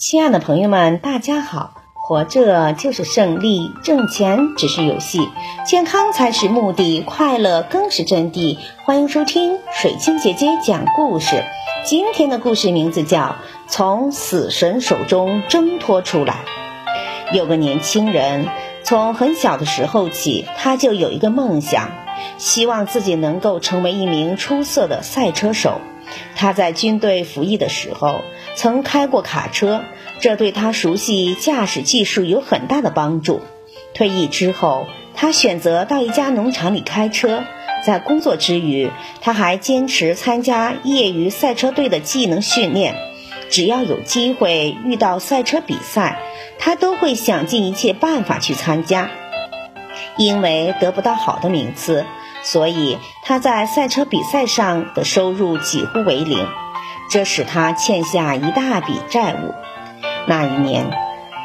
亲爱的朋友们，大家好！活着就是胜利，挣钱只是游戏，健康才是目的，快乐更是真谛。欢迎收听水清姐姐讲故事。今天的故事名字叫《从死神手中挣脱出来》。有个年轻人，从很小的时候起，他就有一个梦想，希望自己能够成为一名出色的赛车手。他在军队服役的时候，曾开过卡车，这对他熟悉驾驶技术有很大的帮助。退役之后，他选择到一家农场里开车，在工作之余，他还坚持参加业余赛车队的技能训练。只要有机会遇到赛车比赛，他都会想尽一切办法去参加。因为得不到好的名次。所以他在赛车比赛上的收入几乎为零，这使他欠下一大笔债务。那一年，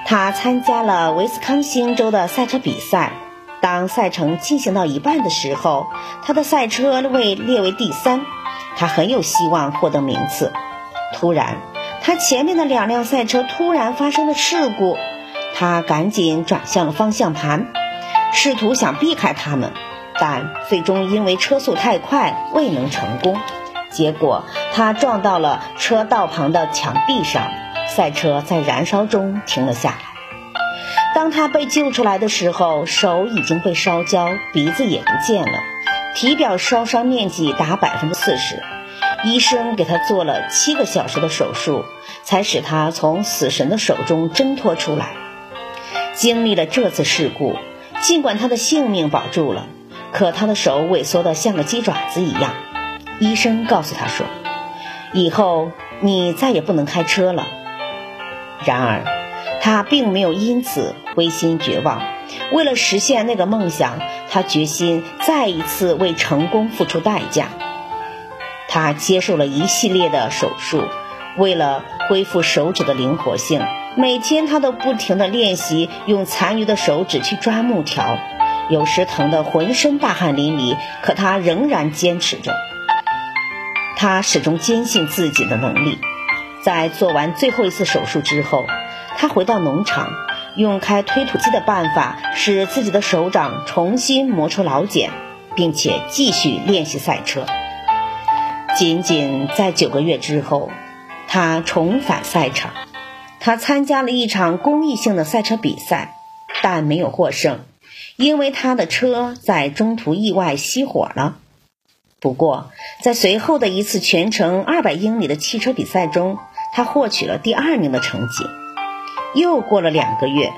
他参加了威斯康星州的赛车比赛。当赛程进行到一半的时候，他的赛车位列为第三，他很有希望获得名次。突然，他前面的两辆赛车突然发生了事故，他赶紧转向了方向盘，试图想避开他们。但最终因为车速太快未能成功，结果他撞到了车道旁的墙壁上，赛车在燃烧中停了下来。当他被救出来的时候，手已经被烧焦，鼻子也不见了，体表烧伤面积达百分之四十。医生给他做了七个小时的手术，才使他从死神的手中挣脱出来。经历了这次事故，尽管他的性命保住了。可他的手萎缩得像个鸡爪子一样，医生告诉他说：“以后你再也不能开车了。”然而，他并没有因此灰心绝望。为了实现那个梦想，他决心再一次为成功付出代价。他接受了一系列的手术，为了恢复手指的灵活性，每天他都不停地练习用残余的手指去抓木条。有时疼得浑身大汗淋漓，可他仍然坚持着。他始终坚信自己的能力。在做完最后一次手术之后，他回到农场，用开推土机的办法使自己的手掌重新磨出老茧，并且继续练习赛车。仅仅在九个月之后，他重返赛场。他参加了一场公益性的赛车比赛，但没有获胜。因为他的车在中途意外熄火了。不过，在随后的一次全程二百英里的汽车比赛中，他获取了第二名的成绩。又过了两个月，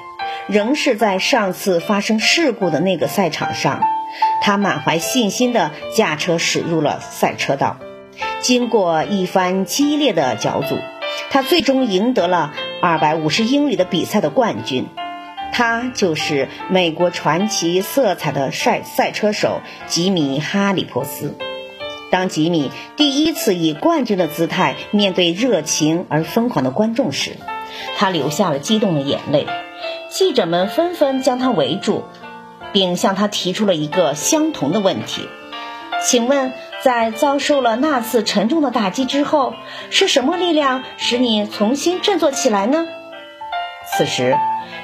仍是在上次发生事故的那个赛场上，他满怀信心地驾车驶入了赛车道。经过一番激烈的角逐，他最终赢得了二百五十英里的比赛的冠军。他就是美国传奇色彩的赛赛车手吉米·哈里波斯。当吉米第一次以冠军的姿态面对热情而疯狂的观众时，他流下了激动的眼泪。记者们纷纷将他围住，并向他提出了一个相同的问题：“请问，在遭受了那次沉重的打击之后，是什么力量使你重新振作起来呢？”此时。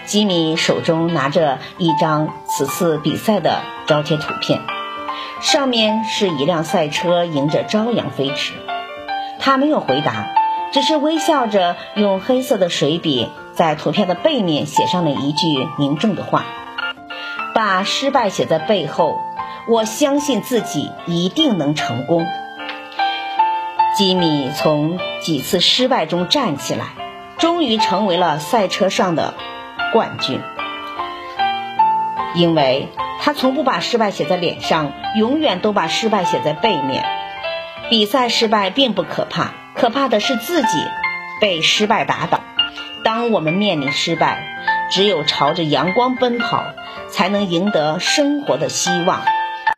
吉米手中拿着一张此次比赛的招贴图片，上面是一辆赛车迎着朝阳飞驰。他没有回答，只是微笑着用黑色的水笔在图片的背面写上了一句凝重的话：“把失败写在背后，我相信自己一定能成功。”吉米从几次失败中站起来，终于成为了赛车上的。冠军，因为他从不把失败写在脸上，永远都把失败写在背面。比赛失败并不可怕，可怕的是自己被失败打倒。当我们面临失败，只有朝着阳光奔跑，才能赢得生活的希望。